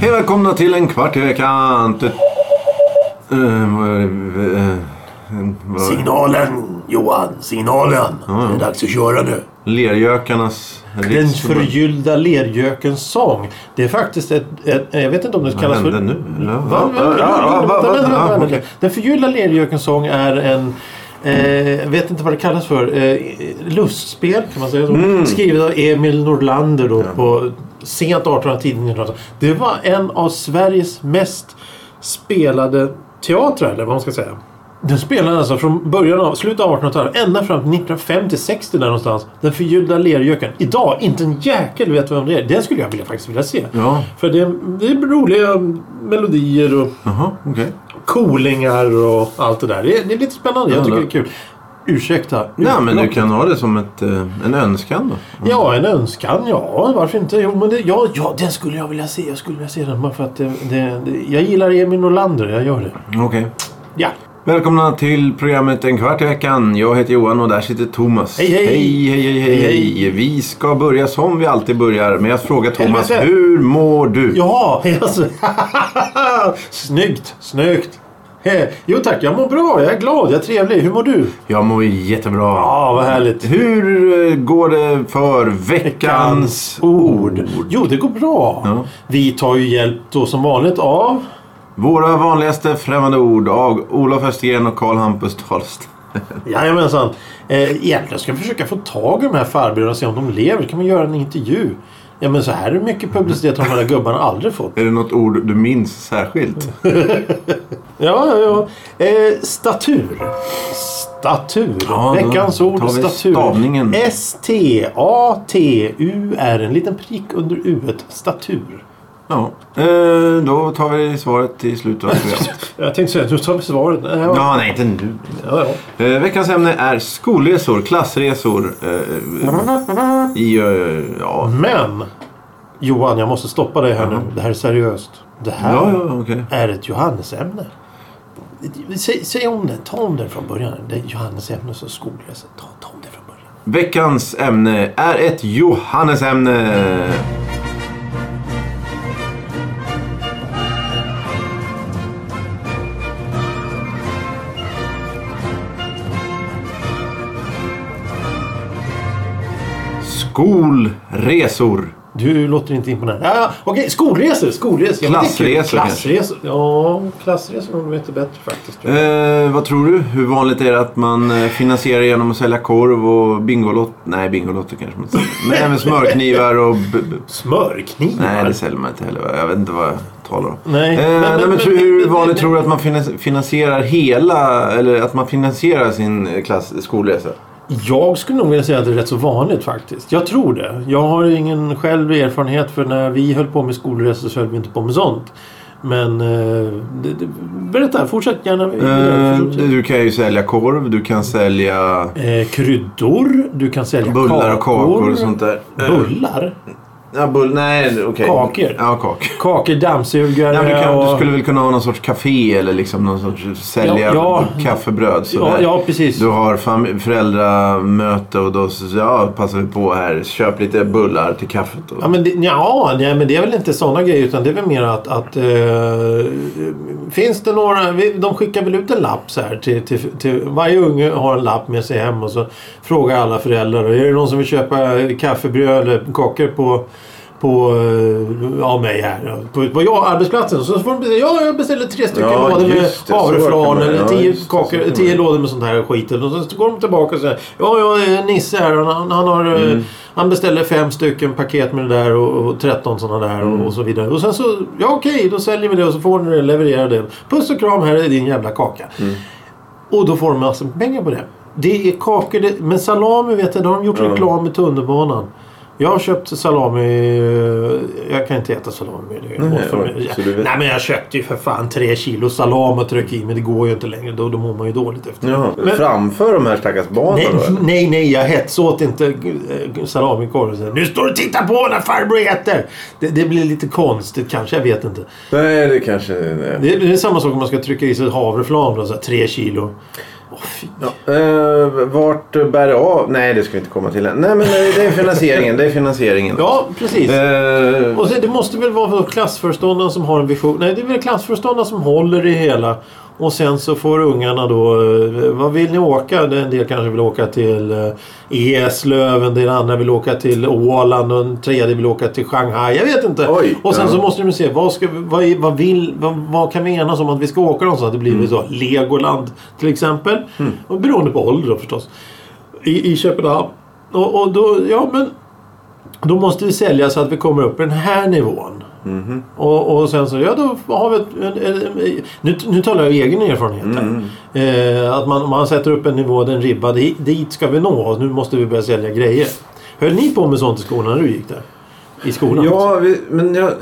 Hej välkomna till en kvart i veckan. Eh? Eh, Signalen Johan, signalen. Det är dags att köra nu. Lergökarnas Den förgyllda lergökens sång. Det är faktiskt ett, ett jag vet inte om det kallas för... hände nu? Ja, Va? ja, Va? ja, ja, va- va- Vänta, vänta, ja, vänta. okej. Den förgyllda lergökens sång är en Eh, jag vet inte vad det kallas för. Eh, lustspel kan man säga så. Mm. Skrivet av Emil Nordlander då på sent 1800 tidigt 1900 Det var en av Sveriges mest spelade teatrar, eller vad man ska säga. Den spelade alltså från början av, slutet av 1800-talet ända fram till 1950-60 där någonstans. Den förgyllda lergöken. Idag, inte en jäkel vet vem det är. Den skulle jag vilja, faktiskt vilja se. Ja. För det, det är roliga melodier och Jaha, okej. coolingar och allt det där. Det är, det är lite spännande. Jag tycker det är kul. Ursäkta. Nej, men du kan ha det som ett, eh, en önskan då. Ja, en önskan. Ja, varför inte? Jo, men det, ja, ja, den skulle jag vilja se. Jag skulle vilja se den bara för att det, det, jag gillar Emil Norlander. Jag gör det. Okej. Ja. Välkomna till programmet En kvart i veckan. Jag heter Johan och där sitter Thomas. Hej, hej. Hej, hej, hej, hej, Hej. Vi ska börja som vi alltid börjar med att fråga Thomas. Helvete. Hur mår du? Ja, alltså. snyggt, snyggt. He, Jo tack, jag mår bra. Jag är glad, jag är trevlig. Hur mår du? Jag mår jättebra. Ja, vad härligt. Hur eh, går det för veckans ord? Jo, det går bra. Ja. Vi tar ju hjälp då som vanligt av... Våra vanligaste främmande ord av Olof Östergren och Karl Hampus Dahlst. Jajamensan. Eh, egentligen ska vi försöka få tag i de här farbröderna och se om de lever. kan man göra en intervju. Ja men så här är mycket publicitet har de här gubbarna aldrig fått. Är det något ord du minns särskilt? Ja, ja, ja. Eh, statur. Statur. Ja, Veckans ord statur. stavningen. S-T-A-T-U-R. En liten prick under U. Statur. Ja. Eh, då tar vi svaret slutet av programmet. Jag tänkte säga, nu tar vi svaret. Ja, ja. Nej inte nu. ja, ja. Eh, veckans ämne är skolresor, klassresor. Eh, I, ja. Men Johan, jag måste stoppa dig här nu. Det här är seriöst. Det här okej. är ett Johannesämne. Säg, säg om det. Ta om det från början. Det är Johannesämne och skolresa. Ta, ta om det från början. Veckans ämne är ett Johannesämne. Skolresor. Du låter inte imponerad. Ja, okej, skolresor. Skolresor. Är. Klassresor Klassresor. Ja, klassresor de inte bättre faktiskt. Eh, vad tror du? Hur vanligt är det att man eh, finansierar genom att sälja korv och Bingolott? Nej, Bingolotter kanske man inte säljer. Men även smörknivar och... Smörknivar. Nej, det säljer man inte heller. Jag vet inte vad jag talar om. Nej, Eh, men- nej, men, men- hur vanligt tror du att man finan- finansierar hela... Eller att man finansierar sin eh, klass, skolresa? Jag skulle nog vilja säga att det är rätt så vanligt faktiskt. Jag tror det. Jag har ingen själv erfarenhet för när vi höll på med skolresor så höll vi inte på med sånt. Men eh, det, det, berätta, fortsätt gärna. Eh, du kan ju sälja korv, du kan sälja Eh, kryddor. Du kan sälja bullar och kakor och sånt där. Eh, Bullar? Ja, bull, nej, okej. Kakor. Ja, kakor. Kakor, dammsugare Ja, du, kan, och... du skulle väl kunna ha någon sorts café eller liksom någon sorts sälja Ja, ja. kaffebröd. sådär. Ja, ja, precis. Du har föräldramöte och då ja, passar vi på här. Köp lite bullar till kaffet. Och... Ja, men det, ja, nej, men det är väl inte sådana grejer utan det är väl mer att, att eh, finns det några, de skickar väl ut en lapp så här till, till, till varje unge har en lapp med sig hem och så frågar alla föräldrar är det någon som vill köpa kaffebröd eller kakor på på eh, ja, mig här. På, på ja, arbetsplatsen. Så får de beställa, ja, jag beställer tre stycken Ja, lådor med havreflarn eller ja, tio, kakor, tio lådor med sånt här skit. Och så går de tillbaka och säger ja, jag är Nisse här. Han, han, har, eh, Mm. han beställer fem stycken paket med det där och, och 13 sådana där Mm. och, och så vidare. Och sen så, ja okej, då säljer vi det och så får ni det, leverera det. Puss och kram, här är din jävla kaka. Mm. Och då får de massor med pengar på det. Det är kakor, det, men salami vet jag, det har de gjort reklam med tunnelbanan. Jag har köpt salami. Jag kan inte äta salami mer. Det är Nej, för mig. du vet- Nej men jag köpte ju för fan tre kilo salam och tryckte i men det går ju inte längre. Då, då mår man ju dåligt efter. Jaha. Men- Framför de här stackars barnen Nej, då? nej, nej, jag hetsåt inte eh, salamikorv. Så, Nu står du och tittar på när farbror äter! Det, det blir lite konstigt kanske, jag vet inte. Nej, det kanske... Nej. Det, det är samma sak om man ska trycka i sig havreflarn, tre kilo. Fy. Ja, eh, vart bär det av? Nej, det ska vi inte komma till än. Nej, men det det är finansieringen. Det är finansieringen. Ja, precis. Eh, Och så, det måste väl vara klassföreståndaren som har en vision. Nej, det är väl klassföreståndaren som håller i hela. Och sen så får ungarna då... eh, Vad vill ni åka? En del kanske vill åka till eh, Eslöv. En del andra vill åka till Åland. Och en tredje vill åka till Shanghai. Jag vet inte. Oj, och sen ja. så måste de se vad, ska, vad, vad, vill, vad, vad kan vi enas om att vi ska åka någonstans? Det blir Mm. så. Legoland till exempel. Och beroende på ålder då förstås. I, i Köpenhamn. Och, och då, ja men... Då måste vi sälja så att vi kommer upp i den här nivån. Mhm. Och, och sen så, ja då har vi ett, nu, nu talar jag egen erfarenhet här. Mm. Eh, att man, man sätter upp en nivå, en ribba, dit, dit ska vi nå. Och nu måste vi börja sälja grejer. Höll ni på med sånt i skolan när du gick där? I skolan? Ja, vi, men jag,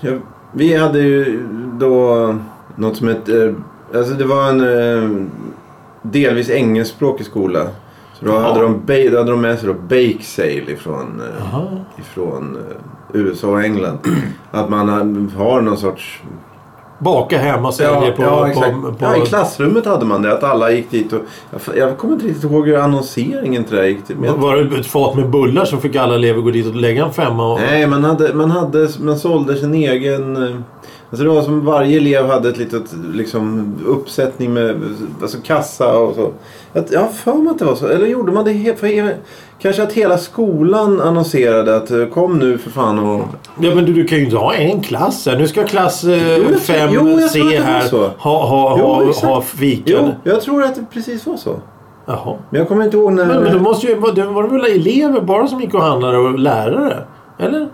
jag, vi hade ju då något som hette... Alltså det var en eh, delvis engelskspråkig skola. Så då Jaha. hade, de, då hade de med sig då bake sale ifrån, eh, Jaha. ifrån eh, USA och England. Att man har, någon sorts... Baka hemma och sälja på, ja, på, på, ja, i klassrummet hade man det. Att alla gick dit och... Jag, jag kommer inte riktigt ihåg hur annonseringen till det gick till. men Var det ett fat med bullar så fick alla elever gå dit och lägga en femma? Och, Nej, man, hade, man, hade, man sålde sin egen... eh, Alltså det var som varje elev hade ett litet liksom, uppsättning med alltså kassa och så. Jag, har för mig att det var så. Eller gjorde man det he- för Kanske att hela skolan annonserade att eh, kom nu för fan och... Ja men du, du kan ju inte ha en klass här. Nu ska klass jag tror- 5 jo, jag tror att C det var här ha, ha, Jo, ha, exakt. ha fika. Jo, jag tror att det precis var så. Jaha. Men jag kommer inte ihåg när... Men, men då måste ju, var det var det väl elever bara som gick och handlade och lärare? Eller?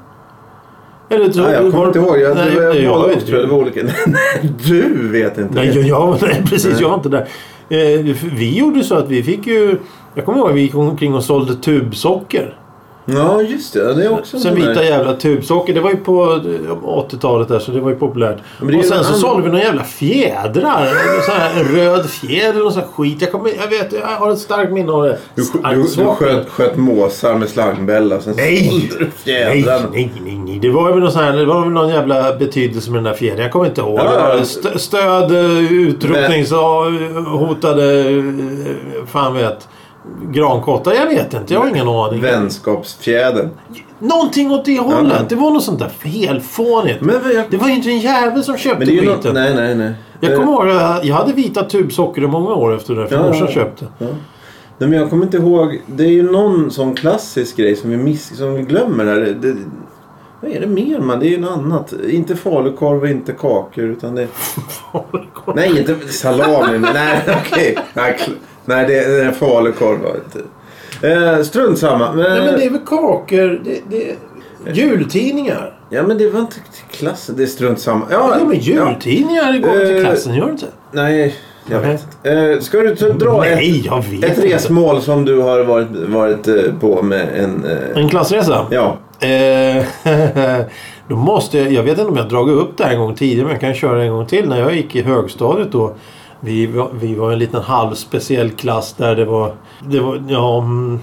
Eller tror Nej, jag kommer inte ihåg. Jag, nej, det var, nej, jag jag jag det var olika. Nej, du vet inte. Nej, jag, jag, nej, precis. Jag var inte där. Eh, vi gjorde så att vi fick ju... Jag kommer ihåg att vi gick omkring och sålde tubsocker. Ja, just det. Det är också Sen en sån där- vita jävla tubsocker. Det var ju på eh, 80-talet där så det var ju populärt. Det och sen en så sålde vi några jävla fjädrar. Så här, en röd fjäder och sån skit. Jag, kommer, jag vet, jag har ett starkt minne av det. Du, du, du sköt, sköt måsar med slangbälla. Sen Nej! sålde du Nej, nej, nej, nej. Det var väl någon, sån här, det var väl någon jävla betydelse med den där fjädern. Jag kommer inte ihåg. Ja, st- stöd, eh, utrotnings och eh, hotade, eh, fan vet, grankottar. Jag vet inte. Jag har ingen aning. Vänskapsfjädern. Någonting åt det hållet. ja. Det var något sånt där helfånigt. Men, jag, Det var ju inte en jävel som köpte ju något... skiten. Nej, nej, nej. Jag kommer ihåg att jag hade vita tubsocker i många år efter det där. För Ja, morsan köpte. Ja. Nej, men jag kommer inte ihåg. Det är ju någon sån klassisk grej som vi, miss, som vi glömmer. Det, det, vad är det mer man? Det är ju något annat. Inte falukorv och inte kakor utan det... Nej, inte salami. nej, okej. Nej, kl- nej, det, det är falukorv. Eh, strunt samma. Men, Nej men det är väl kakor. Det, det, jultidningar. Ja, men det var inte till klassen. Det är strunt samma. Ja, Ja men jultidningar går till Eh, klassen. Gör det inte? Nej, jag vet. Eh, ska du dra ett, Nej, ett inte. resmål som du har varit, varit eh, på med en... eh, En klassresa? Ja. Eh, då måste jag, jag vet inte om jag har dragit upp det här en gång tidigare men jag kan köra en gång till. När jag gick i högstadiet då. Vi var, vi var en liten halvspeciell klass där det var... Det var ja, mm,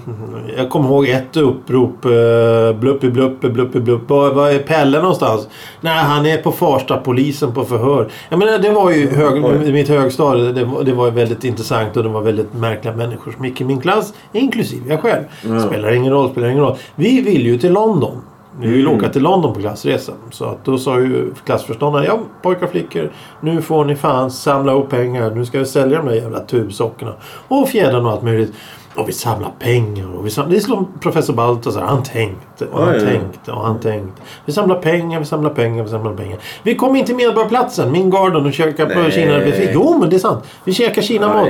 jag kommer ihåg ett upprop. Eh, bluppi bluppi bluppi blupp. Var, var är Pelle någonstans? Nej, han är på Farsta polisen på förhör. Jag menar, det var ju hög, mitt högstadie. Det var, det var väldigt intressant och det var väldigt märkliga människor som gick i min klass. Inklusive jag själv. Spelar ingen roll, spelar ingen roll. Vi vill ju till London. Vi vill åka till London på klassresa. Så att då sa ju klassförståndaren. Ja pojkar och flickor. Nu får ni fan samla ihop pengar. Nu ska vi sälja de där jävla tubsockorna. Och fjädrarna och allt möjligt. Och vi samlar pengar. Och vi samlar, det är som professor Baltasar. Han tänkte och han tänkte och han tänkte. Vi samlar pengar, vi samlar pengar, vi samlar pengar. Vi kom in till Medborgarplatsen. Min garden och käkade på. Kina. Jo men det är sant. Vi käkar Kina-mat.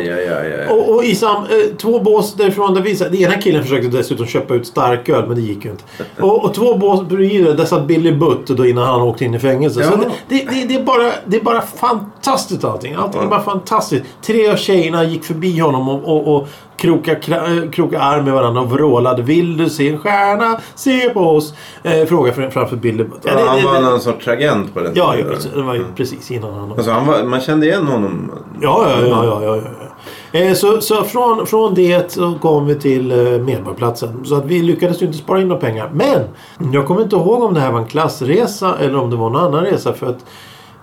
Och, och i sam, eh, två bås därifrån där vi. Den ena killen försökte dessutom köpa ut starköl men det gick ju inte. Och, och två bås bredvid där satt Billy Butt då innan han åkte in i fängelse. Så det, det, det, det, är bara, det är bara fantastiskt allting. Allting är bara fantastiskt. Tre av tjejerna gick förbi honom och, och, och krokade eh, kroka arm med varandra och vrålade Vill du se en stjärna? Se på oss! Eh, fråga för, framför Butt. Ja, han var någon sorts agent på den Ja, tiden. ja, det var ju precis innan han... Alltså, han var, man kände igen honom. Ja, ja, ja. ja, ja, ja. Eh, Så, så från, från det så kom vi till eh, Medborgarplatsen. Så att vi lyckades ju inte spara in några pengar. Men jag kommer inte ihåg om det här var en klassresa eller om det var någon annan resa. För att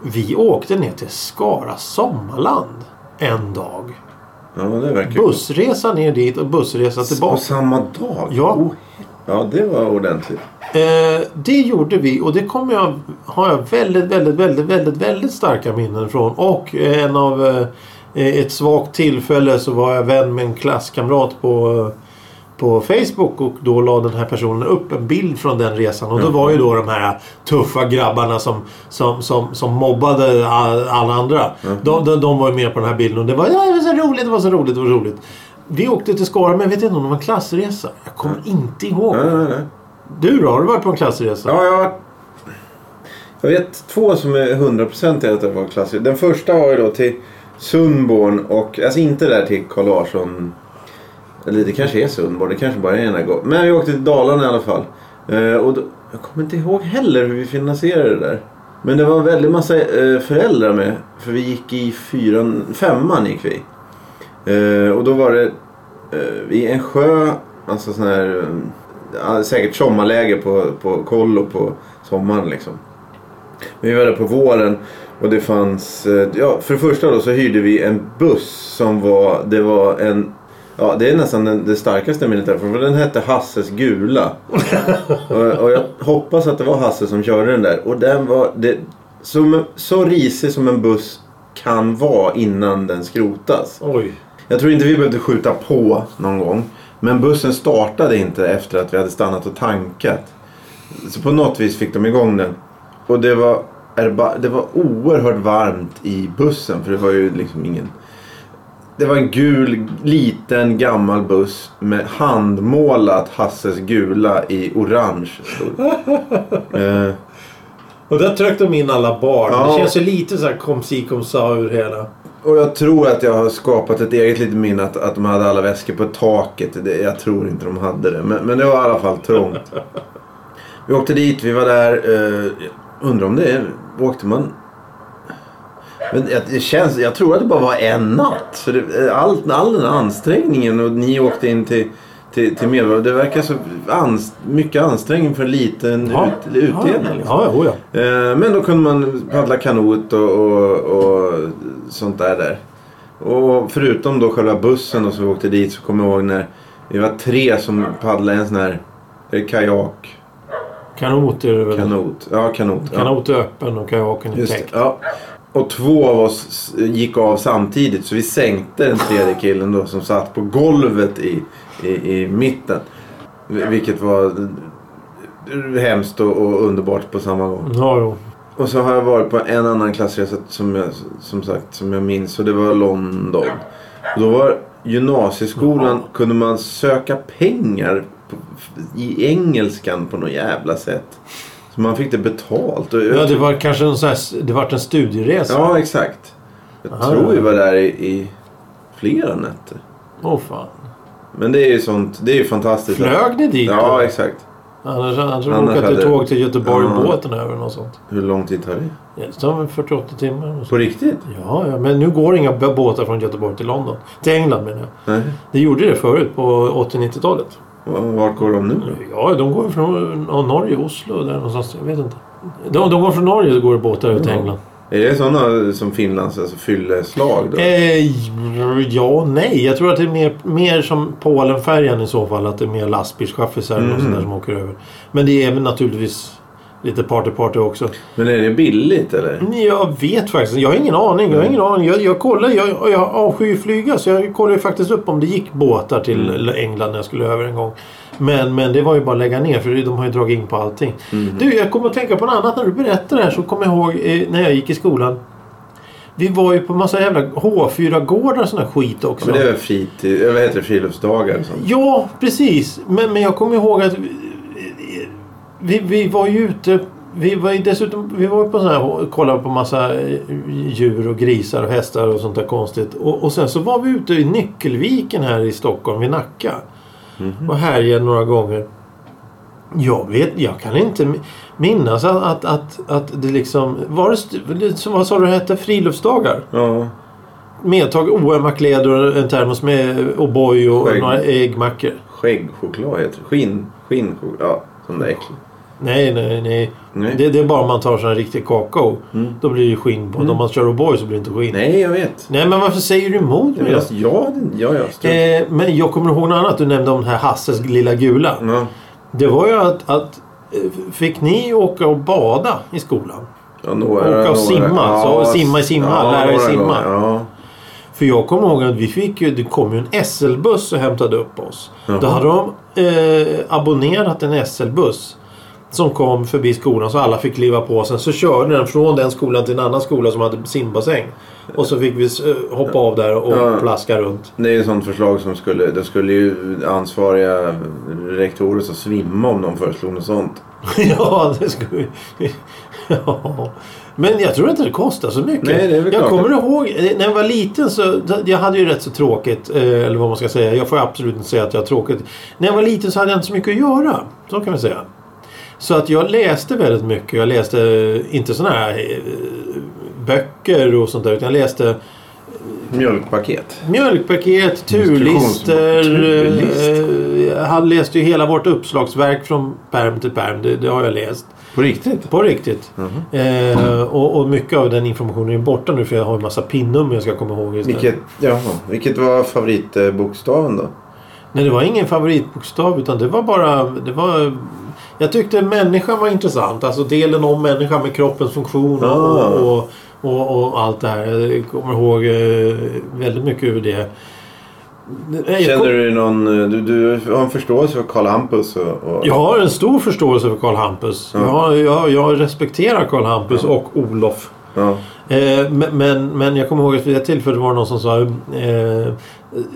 vi åkte ner till Skara Sommarland en dag. Ja, det verkar Bussresa ner dit och bussresa På tillbaka. samma dag? Ja. Oh, ja, det var ordentligt. Eh, det gjorde vi och det kommer jag, har jag väldigt, väldigt, väldigt, väldigt, väldigt starka minnen från. Och eh, en av eh, ett svagt tillfälle så var jag vän med en klasskamrat på, eh, på Facebook och då la den här personen upp en bild från den resan. Och då var ju då de här tuffa grabbarna som, som, som, som mobbade all- alla andra. De, de, de var ju med på den här bilden och det var, ja, det var så roligt, det var så roligt, det var roligt. Vi åkte till Skara men jag vet inte om det var en klassresa. Jag kommer inte ihåg. Nej, nej, nej. Du då? Har du varit på en klassresa? Ja, jag, jag vet två som är hundraprocentiga att det var klassiker. Den första var ju då till Sundborn och, alltså inte där till Carl Larsson. Eller det kanske är Sundborn, det kanske bara är ena gången. Men vi åkte till Dalarna i alla fall. Eh, och då, jag kommer inte ihåg heller hur vi finansierade det där. Men det var en väldig massa eh, föräldrar med. För vi gick i fyran, femman gick vi. Eh, och då var det eh, i en sjö, alltså sån här, eh, säkert sommarläger på, på kollo på sommaren liksom. Men vi var där på våren och det fanns, eh, ja för det första då så hyrde vi en buss som var, det var en Ja, det är nästan den, det starkaste minnet därifrån. För den hette Hasses Gula. och, och jag hoppas att det var Hasse som körde den där. Och den var det, som, så risig som en buss kan vara innan den skrotas. Oj. Jag tror inte vi behövde skjuta på någon gång. Men bussen startade inte efter att vi hade stannat och tankat. Så på något vis fick de igång den. Och det var, det var oerhört varmt i bussen. För det var ju liksom ingen... Det var en gul, liten, gammal buss med handmålat Hasses Gula i orange. eh, Och där tryckte de in alla barn. Ja. Det känns ju lite så här kom si kom sa ur hela. Och jag tror att jag har skapat ett eget litet minne att, att de hade alla väskor på taket. Det, jag tror inte de hade det. Men, men det var i alla fall trångt. Vi åkte dit, vi var där. Eh, undrar om det är... Åkte man... Men det, känns, jag tror att det bara var en natt. För det, all, all den ansträngningen och ni åkte in till, till, till Medborgare. Det verkar så ans, mycket ansträngning för en liten ut, utdelning. liksom. Ja, ja, ja. Eh, Men då kunde man paddla kanot och, och, och sånt där där. Och förutom då själva bussen och så vi åkte dit så kommer jag ihåg när vi var tre som paddlade en sån här är det kajak, Kanot är det väl? kanot. Ja, kanot. Ja. Kanot är öppen och kajaken är täckt. ja. Och två av oss gick av samtidigt så vi sänkte den tredje killen då som satt på golvet i, i, i mitten. Vilket var hemskt och, och underbart på samma gång. Ja, jo. Och så har jag varit på en annan klassresa som jag, som sagt, som jag minns och det var London. Och då var gymnasieskolan, kunde man söka pengar på, i engelskan på något jävla sätt. Så man fick det betalt. Och Ja, det var kanske en sån här, det var en studieresa. ja exakt. Jag Aha. tror vi var där i, i flera nätter. Åh fan. Men det är ju sånt, det är ju fantastiskt. Flög ni dit Ja då? exakt. Annars, annars, Annars till hade- tåg till Göteborg Ja. båten över och något sånt. Hur lång tid tar det? Ja, Det tar väl 48 timmar. På riktigt? Ja, ja, men nu går inga båtar från Göteborg till London. Till England menar jag. Nej. Det gjorde det förut på 80-90-talet. Vart går de nu då? Ja, de går från Norge, Oslo där någonstans. Jag vet inte. De, de går från Norge och går båtar ut till Ja. England. Är det sådana som Finlands alltså fylleslag då? Eh, ja, nej. Jag tror att det är mer, mer som Polenfärjan i så fall. Att det är mer lastbilschaffisar och Mhm. sånt där som åker över. Men det är även naturligtvis lite party-party också. Men är det billigt eller? Jag vet faktiskt Jag har ingen aning. Jag har ingen aning. Jag, jag kollar. Jag, jag avskyr flyga. Så jag kollade faktiskt upp om det gick båtar till Mm. England när jag skulle över en gång. Men, men det var ju bara att lägga ner. För de har ju dragit in på allting. Mm. Du, jag kommer att tänka på något annat när du berättar det här. Så kommer jag ihåg eh, när jag gick i skolan. Vi var ju på massa jävla H4-gårdar och sån här skit också. Men det är väl fritid, eller vad heter det, friluftsdagar sånt? Ja, precis. Men, men jag kommer ihåg att vi, vi, var ju ute vi var ju dessutom vi var på sån här, kollade på massa eh, djur och grisar och hästar och sånt där konstigt. Och, och sen så var vi ute i Nyckelviken här i Stockholm vid Nacka. Och härjade några gånger. Jag vet, jag kan inte mi- minnas att, att, att, att det liksom... Var det, vad sa du det hette? Friluftsdagar? Ja. Medtag oömma kläder och en termos med O'boy och Skägg. några äggmackor. Skäggchoklad heter det. Skinn. Skinnchoklad. Ja, sån där äcklig. Nej, nej, nej. Nej. Det, det är bara om man tar sån här riktig kakao. Då blir det skinn på. Om man kör O'boy så blir det inte skinn. Nej, jag vet. Nej, men varför säger du emot mig då? vet. Ja, ja, ja. Eh, men jag kommer ihåg något annat. Du nämnde om den här Hasses lilla gula. Ja. Det var ju att, att eh, Fick ni åka och bada i skolan? Ja, några, Åka och några- simma, så simma i simhall, lära dig några simma. Ja. För jag kommer ihåg att vi fick ju, det kom ju en SL-buss och hämtade upp oss. Då Jaha. hade de eh, abonnerat en SL-buss. Som kom förbi skolan så alla fick kliva på. Sen så körde den från den skolan till en annan skola som hade simbassäng. Och så fick vi eh, hoppa av där och Ja. plaska runt. Det är ett sånt förslag som skulle... Det skulle ju ansvariga rektorer så svimma om de föreslog något sånt. ja, det skulle ja. Men jag tror inte det kostar så mycket. Nej, jag klart. kommer ihåg eh, när jag var liten så... Jag hade ju rätt så tråkigt. eh, Eller vad man ska säga. Jag får absolut inte säga att jag har tråkigt. När jag var liten så hade jag inte så mycket att göra. Så kan vi säga. Så att jag läste väldigt mycket. Jag läste eh, inte sådana här eh, böcker och sånt där. Utan jag läste Mjölkpaket. Mjölkpaket, turlister. Turlist. eh, Han läste ju hela vårt uppslagsverk från perm till perm. Det, det har jag läst. På riktigt? På riktigt. Eh, och, och mycket av den informationen är borta nu för jag har en massa pinnummer jag ska komma ihåg istället. Vilket, jaha, vilket var favoritbokstaven då? Nej, det var ingen favoritbokstav utan det var bara... Det var, jag tyckte människan var intressant. Alltså delen om människan med kroppens funktion och, Ah. och, och, och allt det här. Jag kommer ihåg eh, väldigt mycket ur det. Känner kom- du någon... Du, du har en förståelse för Karl Hampus och... och Jag har en stor förståelse för Karl Hampus. Jag, jag, jag respekterar Karl Hampus och Olof. ja. Eh, men- men, men jag kommer ihåg att vid ett tillfälle var det någon som sa eh,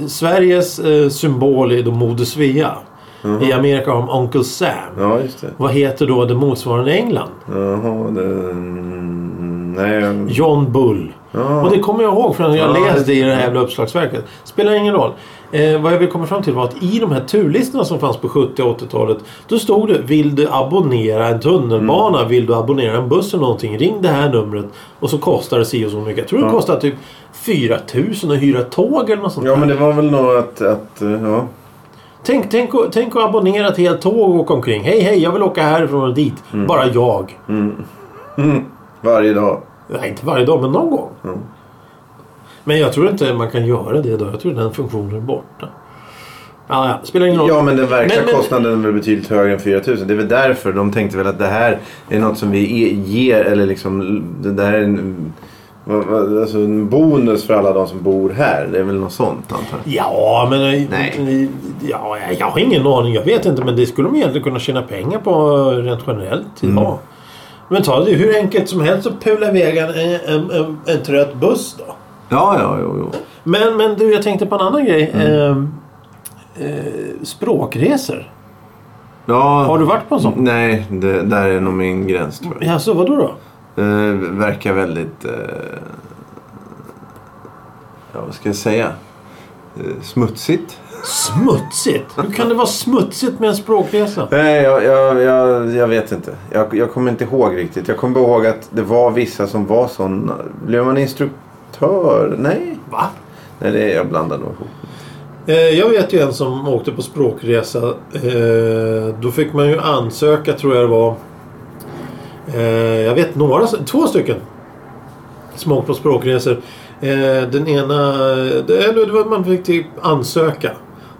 Sveriges eh, symbol är då Moder Svea. I Amerika har de Uncle Sam. ja, just det. Vad heter då det motsvarande i England? Jaha, det... Nej. John Bull. Ja. Och det kommer jag ihåg från när jag Ja, läste i det här det- jävla uppslagsverket. Spelar ingen roll. Eh, vad jag vill komma fram till var att i de här turlistorna som fanns på 70 och 80-talet. Då stod det Vill du abonnera en tunnelbana? Mm. Vill du abonnera en buss eller någonting? Ring det här numret. Och så kostar det si och så mycket. Jag tror det Ja. kostar typ 4000 att hyra tåg eller något sånt Ja, men det var väl nog att... att eh, ja. Tänk, tänk, tänk att abonnera ett helt tåg och åka omkring. Hej hej, jag vill åka härifrån och dit. Bara jag. Mm. Varje dag. Nej, inte varje dag, men någon gång. Mm. Men jag tror inte man kan göra det då. Jag tror den funktionen är borta. Ja, ja. Spelar ingen roll. Ja, men den verkliga Men- men- kostnaden är väl betydligt högre än 4000. Det är väl därför de tänkte väl att det här är något som vi e- ger eller liksom... Det där är en, alltså en bonus för alla de som bor här. Det är väl något sånt antar jag. Ja, men... Nej. Ja, jag har ingen aning. Jag vet inte. Men det skulle de egentligen kunna tjäna pengar på rent generellt idag. Mm. Men ta det hur enkelt som helst att pula iväg en, en, en, en trött buss då. Ja, ja, jo, jo. Men, men du, jag tänkte på en annan grej. Mm. Eh, eh, språkresor. Ja, Har du varit på en sån? Nej, det där är nog min gräns tror jag. Ja, så vadå då? Det verkar väldigt... Eh, ja, vad ska jag säga? Eh, smutsigt. Smutsigt? Hur kan det vara smutsigt med en språkresa? Nej, jag, jag, jag, jag vet inte. Jag, jag kommer inte ihåg riktigt. Jag kommer ihåg att det var vissa som var sådana. Blev man instruktör? Nej. Va? Nej, det är jag blandar nog ihop. Eh, Jag vet ju en som åkte på språkresa. Eh, Då fick man ju ansöka tror jag det var. Eh, Jag vet några, två stycken. Som åkt på språkresor. Eh, Den ena, det det var man fick typ ansöka.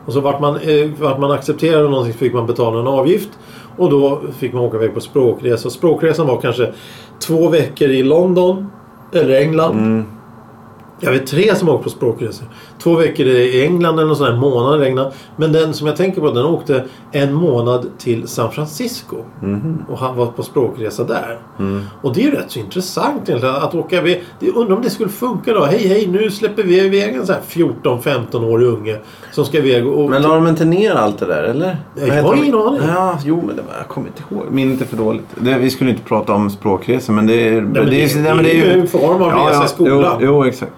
Och så vart man, eh, vart man accepterade någonting så fick man betala en avgift. Och då fick man åka iväg på språkresa. Språkresan var kanske två veckor i London. Eller England. Mm. Jag vet tre som åkt på språkresor. Två veckor i England eller någon sån månad England. Men den som jag tänker på den åkte en månad till San Francisco. Och han var på språkresa där. Och det är ju rätt så intressant egentligen att åka iväg. Det- Undrar om det skulle funka då. Hej hej nu släpper vi iväg en sån här 14-15-årig unge. Som ska iväg och... Men la de inte ner allt det där eller? Jag har ingen aning. Ja, jo men det var, jag kommer inte ihåg. Minnet är för dåligt. Det, vi skulle inte prata om språkresor men det är... Nej, men det, det, nej, men är ju en form av resa i skolan. Jo, jo exakt.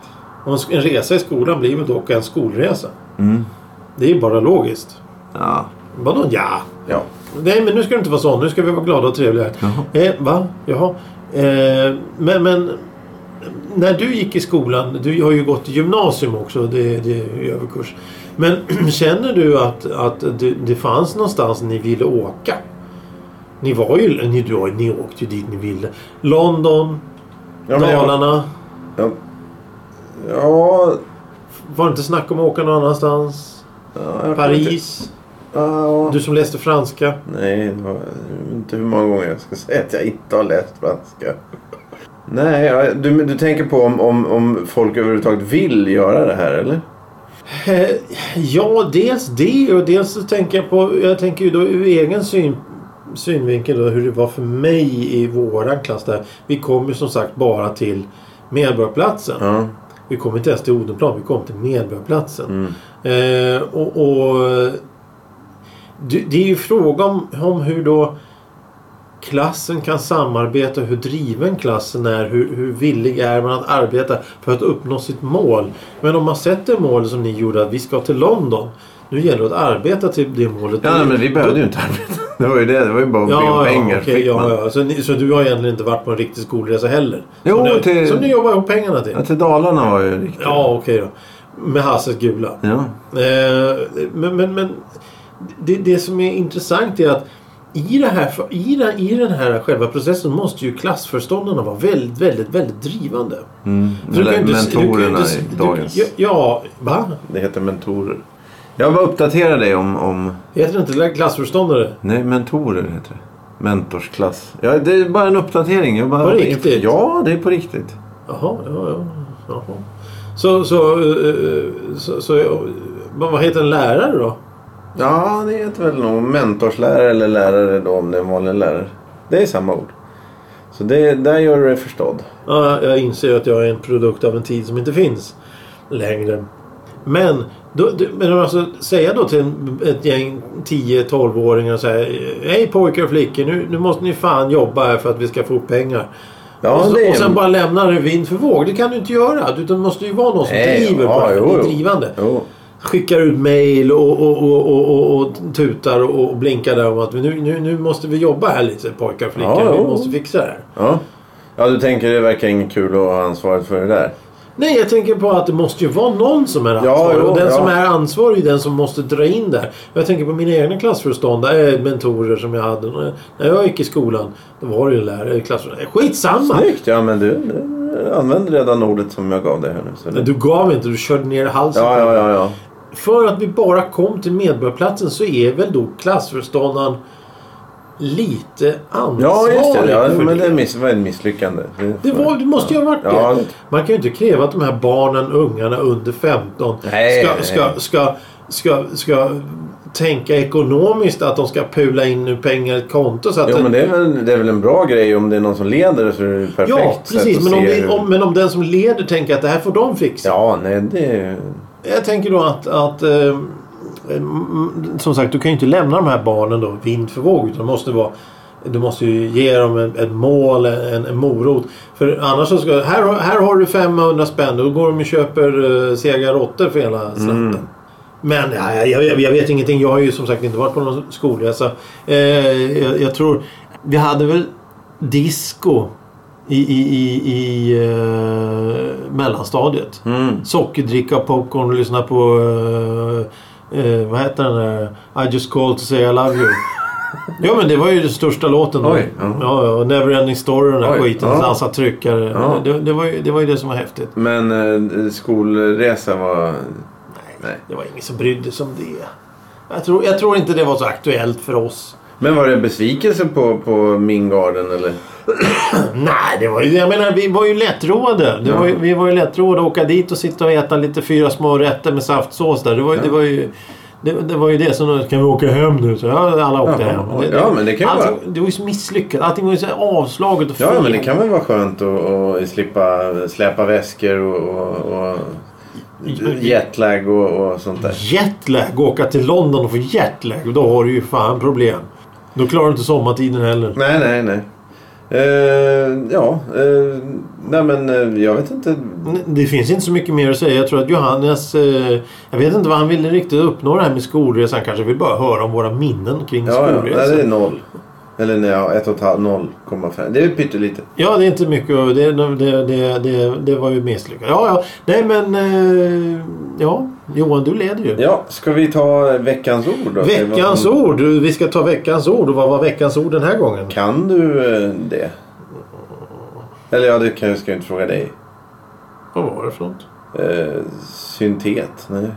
Och En resa i skolan blir väl dock en skolresa. Mm. Det är ju bara logiskt. Ja. Vadå ja? ja. Nej men nu ska det inte vara så. Nu ska vi vara glada och trevliga. Jaha. Eh, va? Jaha. Eh, men, men när du gick i skolan. Du har ju gått i gymnasium också. Det, det är överkurs. Men känner du att, att det, det fanns någonstans ni ville åka? Ni var ju... Ni, du, ni åkte ju dit ni ville. London, Ja, men jag- Dalarna. Ja. Var det inte snack om att åka någon annanstans? ja jag Paris? Ja. Du som läste franska? Nej, det var inte hur många gånger jag ska säga att jag inte har läst franska. Nej, du, du tänker på om, om, om folk överhuvudtaget vill göra det här eller? Eh, Ja, dels det och dels så tänker jag på... Jag tänker ju då ur egen syn, synvinkel då hur det var för mig i våran klass där. Vi kom ju som sagt bara till Medborgarplatsen. Ja. Vi kom inte ens till Odenplan, vi kom till Medborgarplatsen. Mm. Eh, och, och det, är ju fråga om, om hur då klassen kan samarbeta, hur driven klassen är, hur, hur villig är man att arbeta för att uppnå sitt mål. Men om man sätter mål som ni gjorde, att vi ska till London. Nu gäller det att arbeta till det målet. Ja, nej, men vi behövde ju inte arbeta. Det var ju det. Det var ju bara att be om Ja, pengar. ja, fick ja, ja. Så, ni, så du har egentligen inte varit på en riktig skolresa heller? Jo, som, du, till- som ni jobbar ihop pengarna till? Ja, till Dalarna var ju riktigt. Ja, okej då. Med Hasses gula. Ja. Eh, men men, men det, det som är intressant är att i, det här, i, den, I den här själva processen måste ju klassföreståndarna vara väldigt, väldigt, väldigt drivande. Mm. För du kan Eller ju inte- du kan ju mentorerna i du- dagens. Ja, ja, va? Det heter mentorer. Jag bara uppdatera dig om, om... Heter det inte klassföreståndare? Nej, mentorer heter det. Mentorsklass. Ja, det är bara en uppdatering. Jag bara... På riktigt? Ja, det är på riktigt. Jaha, ja, ja. Jaha. Så, så, eh, så, så, eh, vad vad heter en lärare då? Ja, det heter väl nog mentorslärare eller lärare då om det är en vanlig lärare. Det är samma ord. Så det, där gör du dig förstådd. Ja, jag inser att jag är en produkt av en tid som inte finns längre. Men, då, då- men alltså, säga då till ett gäng 10-12-åringar så här. Hej pojkar och flickor, nu, nu måste ni fan jobba här för att vi ska få pengar. Ja, och, så, det och sen bara lämna det vind för våg. Det kan du inte göra. Utan det måste ju vara någon som Nej, driver ja, på det. jo, Det drivande. Jo. Skickar ut mail och, och, och, och, och, och tutar och, och blinkar där om att nu, nu, nu måste vi jobba här lite pojkar och flickor. Ja, vi måste fixa det här. Ja. ja, du tänker det verkar inget kul att ha ansvaret för det där. Nej, jag tänker på att det måste ju vara någon som är ansvarig. jo, och den ja. som är ansvarig är den som måste dra in där. Jag tänker på mina egna klassföreståndare, eh, mentorer som jag hade. När- jag gick i skolan, då var det ju lärare i klassrummet. Skitsamma! Snyggt! Ja, men du, du använder redan ordet som jag gav dig här nu. Så det... du gav inte, du körde ner halsen Ja, ja, ja, ja. För att vi bara kom till Medborgarplatsen så är väl då klassföreståndaren lite ansvarig Ja, just det. Ja, men det. det miss, var ett misslyckande. Det, var, det måste ju ha varit det. Ja. Man kan ju inte kräva att de här barnen, ungarna under 15 Nej, ska, nej. ska, ska, ska, ska tänka ekonomiskt att de ska pula in nu pengar i ett konto. Så att Jo, det- men det är, väl, det är väl en bra grej om det är någon som leder det så är det perfekt ja, precis. Men om, det, hur- om, men om den som leder tänker att det här får de fixa. Ja, nej det... Jag tänker då att, att eh, som sagt, du kan ju inte lämna de här barnen då vind för våg. Utan måste vara, du måste ju ge dem ett, ett mål, en, en morot. För annars så ska här, här har du 500 spänn. Då går de och köper uh, sega råttor för hela slanten. Men ja, jag, jag, jag vet ingenting. Jag har ju som sagt inte varit på någon skolresa. Eh, jag, jag tror... Vi hade väl disco i, i, i, i eh, mellanstadiet. Mm. Sockerdricka, popcorn och lyssna på... eh, eh, vad heter den där? I just called to say I love you. ja men det var ju den största låten då. Oj, ja. ja. ja, Neverending Story den där Oj, skiten. ja. Dansa tryckare. Ja. Det, det, var ju, det var ju det som var häftigt. Men eh, skolresa var... Nej. Det var ingen som brydde sig om det. Jag tror, jag tror inte det var så aktuellt för oss. Men var det besvikelse på, på min garden eller? Nej, det var ju, jag menar vi var ju lättroade. Det var ju, vi var ju lättroade att åka dit och sitta och äta lite fyra små rätter med saftsås där. Det var, ju- det var ju... Det, det var ju det som... Kan vi åka hem nu? Så ja, alla åkte Jaha, hem. ja, men det kan allting, vara- Det var ju så misslyckat. Allting var ju så avslaget och Ja, fel. men det kan väl vara skönt att, att slippa släpa väskor och, och, och jetlag och, och sånt där. Jetlag. Åka till London och få jetlag. Då har du ju fan problem. Då klarar du inte sommartiden heller. Nej, nej, nej. Eh, ja, eh, nej men eh, jag vet inte. Det finns inte så mycket mer att säga. Jag tror att Johannes... Jag vet inte vad han ville riktigt uppnå det här med skolresan. Han kanske vill bara höra om våra minnen kring Ja, ja skolresan. nej, det är noll. Eller nej, ja, ett och ett halvt, 0,5. Det är pyttelite. Ja, det är inte mycket. Det, det, det, det, det var ju misslyckat. Ja, ja. Nej, men... Eh, ja, Johan, du leder ju. Ja, ska vi ta veckans ord då? Veckans ord. Vi ska ta veckans ord. Och vad var veckans ord den här gången? Kan du eh, det? Eller ja, det kan jag ska inte fråga dig. Vad var det för något? Eh, syntet? Nej.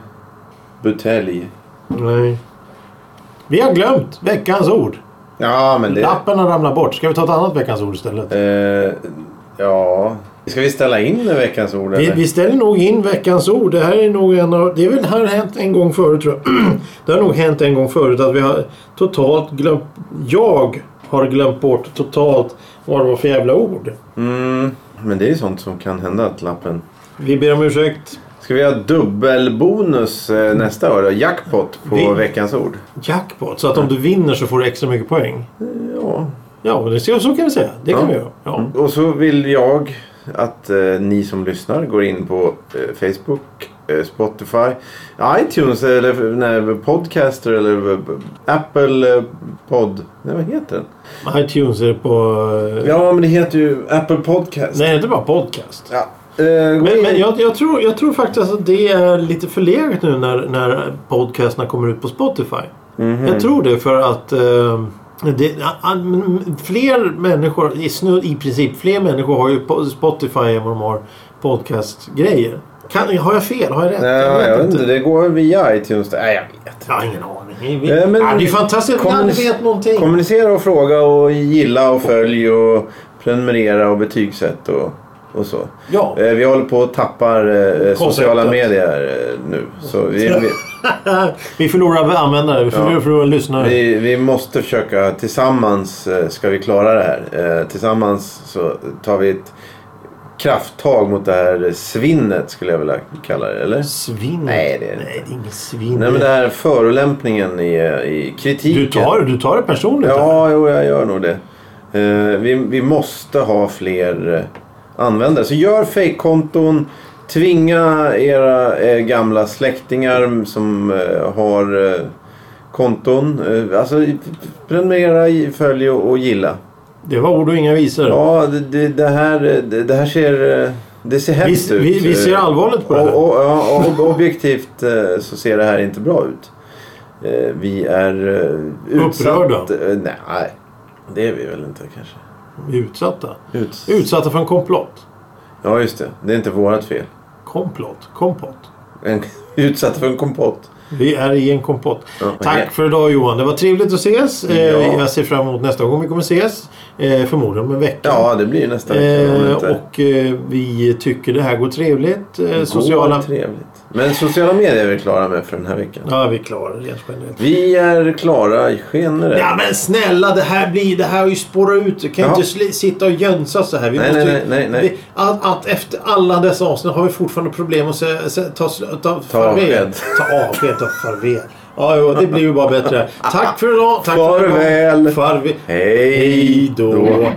Butelj? Nej. Vi har glömt veckans ord. Ja, men det... Lappen har ramlat bort. Ska vi ta ett annat veckans ord istället? Eh, ja... Ska vi ställa in veckans ord Vi, vi ställer nog in veckans ord. Det här är nog en av... Det är väl har hänt en gång förut tror jag. Det har nog hänt en gång förut att vi har totalt glömt... Jag har glömt bort totalt vad det var för jävla ord. Mm, men det är ju sånt som kan hända att lappen... Vi ber om ursäkt. Ska vi ha dubbelbonus eh, nästa år då? Jackpot på Vi- veckans ord? Jackpot. Så att om du vinner så får du extra mycket poäng. Ja. Ja, men det, så kan vi säga. Det kan Ja. vi göra. Ja. Och så vill jag att eh, ni som lyssnar går in på eh, Facebook, eh, Spotify, iTunes eller nej, Podcaster eller Apple eh, Pod... Nej, vad heter den? iTunes är på... eh, Ja, men det heter ju Apple Podcast. Nej, inte bara podcast. Ja. Eh, Men, men jag, jag, tror, jag tror faktiskt att det är lite förlegat nu när, när podcasterna kommer ut på Spotify. Mhm. Jag tror det för att eh, det, fler människor, i, i princip fler människor har ju po- Spotify än vad de har podcastgrejer. Kan, har jag fel? Har jag rätt? Nej, jag vet inte. Det går via iTunes. Nej, jag vet. Jag har ingen aning. Vi, Eh, men- ja, det är fantastiskt att Kommunis- vet någonting. Kommunicera och fråga och gilla och följ och prenumerera och betygsätt och, och så. Ja. Eh, Vi håller på att tappa eh, sociala medier eh, nu. Så vi, vi, vi förlorar användare. Vi förlorar, Ja. förlorar lyssnare. vi, vi måste försöka tillsammans eh, ska vi klara det här. Eh, Tillsammans så tar vi ett krafttag mot det här svinnet skulle jag vilja kalla det. Eller? Svinn. Nej, det är Nej, det är ingen svinn. Nej men det här förolämpningen i, i kritiken. du, tar, du tar det personligt. eller? Ja, jo, jag gör nog det. Eh, vi, vi måste ha fler eh, användare. Så gör fejkkonton. Tvinga era eh, gamla släktingar som eh, har eh, konton. Eh, alltså prenumerera, följ och, och gilla. Det var ord och inga visor. Ja, det, det, det, här, det, det här ser... eh, Det ser hemskt vi, ut. vi, vi ser allvarligt på det Och, här. och, ja, och objektivt eh, så ser det här inte bra ut. Vi är utsatt... Upprörda? Nej, det är vi väl inte kanske. Utsatta. Ut... Utsatta för en komplott. Ja, just det. Det är inte vårat fel. Komplott. Kompott. En... Utsatt för en kompott. Vi är i en kompott. Ja, Tack för idag Johan. Det var trevligt att ses. Eh, Ja. Jag ser fram emot nästa gång vi kommer ses. Eh, Förmodligen om en vecka. Ja, det blir nästa vecka. Eh, och vi tycker det här går trevligt. Går sociala... Trevligt. Men sociala medier är vi klara med för den här veckan. Ja, vi klarar det rent generellt. Vi är klara generellt. Ja men snälla det här blir det här har ju spårat ut. Vi kan Ja. inte sitta och jönsa så här. Vi Nej, måste nej, nej, nej. Vi, att, att efter alla dessa avsnitt har vi fortfarande problem att se, se, ta, ta, farväl. avsked. Ta avsked. Ta farväl. Ja, jo, det blir ju bara bättre. Tack för idag. Tack För Farväl. idag. Farväl. Hej då.